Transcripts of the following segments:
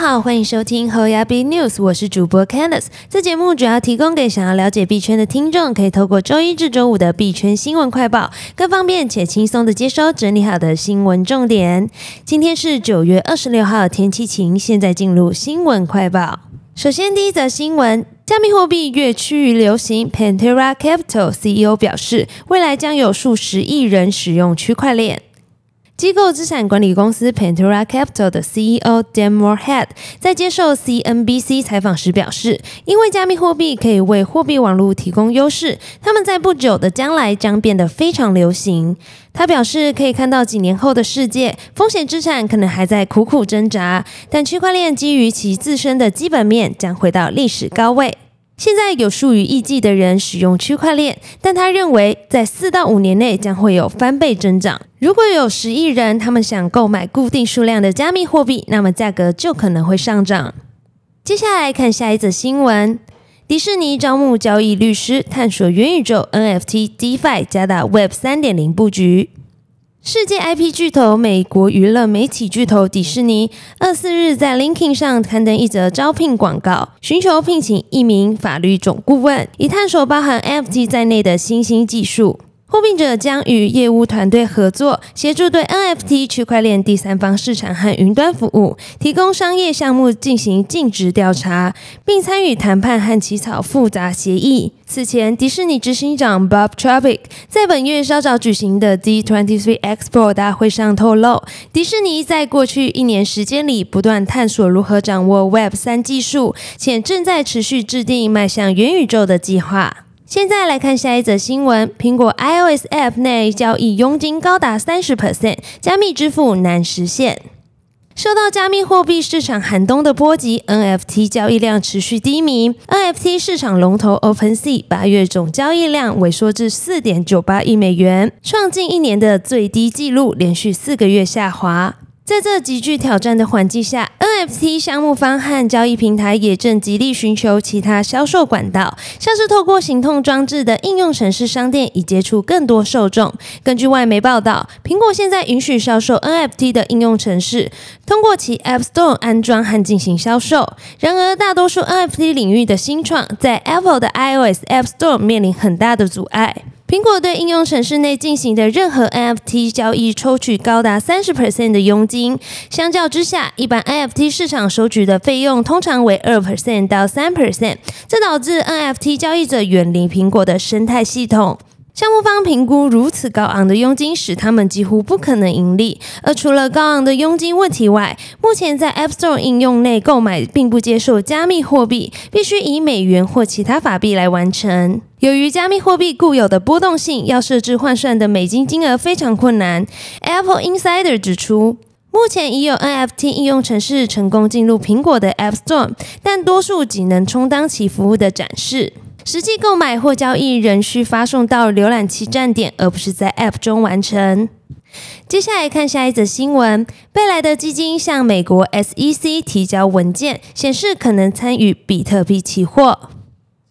好，欢迎收听侯亚币 News，我是主播 Candice。这节目主要提供给想要了解币圈的听众，可以透过周一至周五的币圈新闻快报，更方便且轻松的接收整理好的新闻重点。今天是九月二十六号，天气晴。现在进入新闻快报。首先，第一则新闻：加密货币越趋于流行，Pantera Capital CEO 表示，未来将有数十亿人使用区块链。机构资产管理公司 Pantera Capital 的 CEO Dan Morehead 在接受 CNBC 采访时表示，因为加密货币可以为货币网络提供优势，他们在不久的将来将变得非常流行。他表示，可以看到几年后的世界，风险资产可能还在苦苦挣扎，但区块链基于其自身的基本面将回到历史高位。现在有数以亿计的人使用区块链，但他认为在四到五年内将会有翻倍增长。如果有十亿人，他们想购买固定数量的加密货币，那么价格就可能会上涨。接下来看下一则新闻：迪士尼招募交易律师，探索元宇宙 NFT DeFi，加大 Web 三点零布局。世界 IP 巨头、美国娱乐媒体巨头迪士尼，二四日在 LinkedIn 上刊登一则招聘广告，寻求聘请一名法律总顾问，以探索包含 NFT 在内的新兴技术。获聘者将与业务团队合作，协助对 NFT 区块链第三方市场和云端服务提供商业项目进行尽职调查，并参与谈判和起草复杂协议。此前，迪士尼执行长 Bob Chapek 在本月稍早举行的 D23 Expo 大会上透露，迪士尼在过去一年时间里不断探索如何掌握 Web 三技术，且正在持续制定迈向元宇宙的计划。现在来看下一则新闻：苹果 iOS App 内交易佣金高达三十 percent，加密支付难实现。受到加密货币市场寒冬的波及，NFT 交易量持续低迷。NFT 市场龙头 OpenSea 八月总交易量萎缩至四点九八亿美元，创近一年的最低纪录，连续四个月下滑。在这极具挑战的环境下，NFT 项目方和交易平台也正极力寻求其他销售管道，像是透过行动装置的应用城市商店，以接触更多受众。根据外媒报道，苹果现在允许销售 NFT 的应用城市通过其 App Store 安装和进行销售。然而，大多数 NFT 领域的新创在 Apple 的 iOS App Store 面临很大的阻碍。苹果对应用程式内进行的任何 NFT 交易抽取高达三十 percent 的佣金，相较之下，一般 NFT 市场收取的费用通常为二 percent 到三 percent，这导致 NFT 交易者远离苹果的生态系统。项目方评估如此高昂的佣金使他们几乎不可能盈利，而除了高昂的佣金问题外，目前在 App Store 应用内购买并不接受加密货币，必须以美元或其他法币来完成。由于加密货币固有的波动性，要设置换算的美金金额非常困难。Apple Insider 指出，目前已有 NFT 应用程式成功进入苹果的 App Store，但多数仅能充当其服务的展示。实际购买或交易仍需发送到浏览器站点，而不是在 App 中完成。接下来看下一则新闻：贝莱德基金向美国 SEC 提交文件，显示可能参与比特币期货。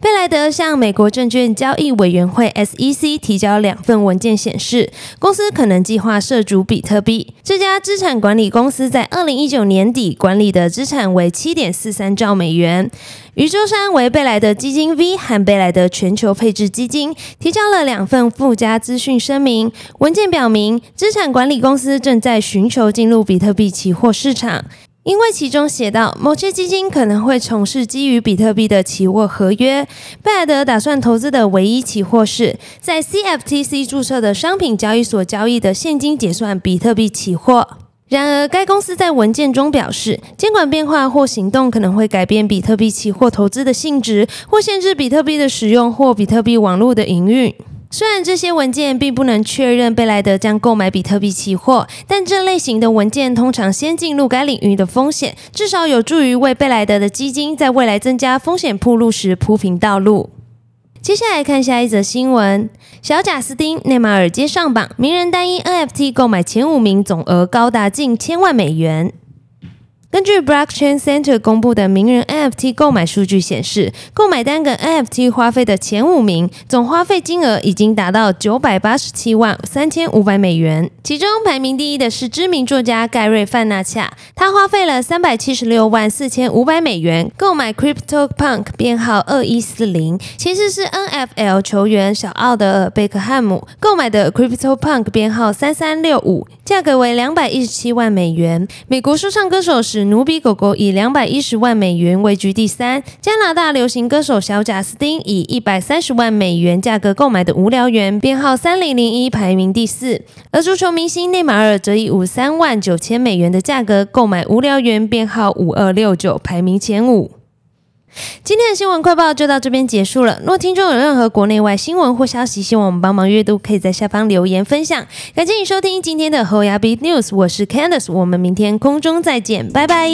贝莱德向美国证券交易委员会 （SEC） 提交两份文件，显示公司可能计划涉足比特币。这家资产管理公司在二零一九年底管理的资产为七点四三兆美元。宇宙山为贝莱德基金 V 和贝莱德全球配置基金提交了两份附加资讯声明。文件表明，资产管理公司正在寻求进入比特币期货市场。因为其中写到，某些基金可能会从事基于比特币的期货合约。贝莱德打算投资的唯一期货是在 CFTC 注册的商品交易所交易的现金结算比特币期货。然而，该公司在文件中表示，监管变化或行动可能会改变比特币期货投资的性质，或限制比特币的使用或比特币网络的营运。虽然这些文件并不能确认贝莱德将购买比特币期货，但这类型的文件通常先进入该领域的风险，至少有助于为贝莱德的基金在未来增加风险铺路时铺平道路。接下来看下一则新闻：小贾斯汀内马尔接上榜，名人单一 NFT 购买前五名总额高达近千万美元。根据 Blockchain Center 公布的名人 NFT NFT 购买数据显示，购买单个 NFT 花费的前五名，总花费金额已经达到九百八十七万三千五百美元。其中排名第一的是知名作家盖瑞范纳恰，他花费了三百七十六万四千五百美元购买 Crypto Punk 编号二一四零。其次是 NFL 球员小奥德尔贝克汉姆购买的 Crypto Punk 编号三三六五，价格为两百一十七万美元。美国说唱歌手史。努比狗狗以两百一十万美元为位居第三，加拿大流行歌手小贾斯汀以一百三十万美元价格购买的无聊猿编号三零零一排名第四，而足球明星内马尔则以五三万九千美元的价格购买无聊猿编号五二六九排名前五。今天的新闻快报就到这边结束了。若听众有任何国内外新闻或消息，希望我们帮忙阅读，可以在下方留言分享。感谢你收听今天的侯牙 B News，我是 Candice，我们明天空中再见，拜拜。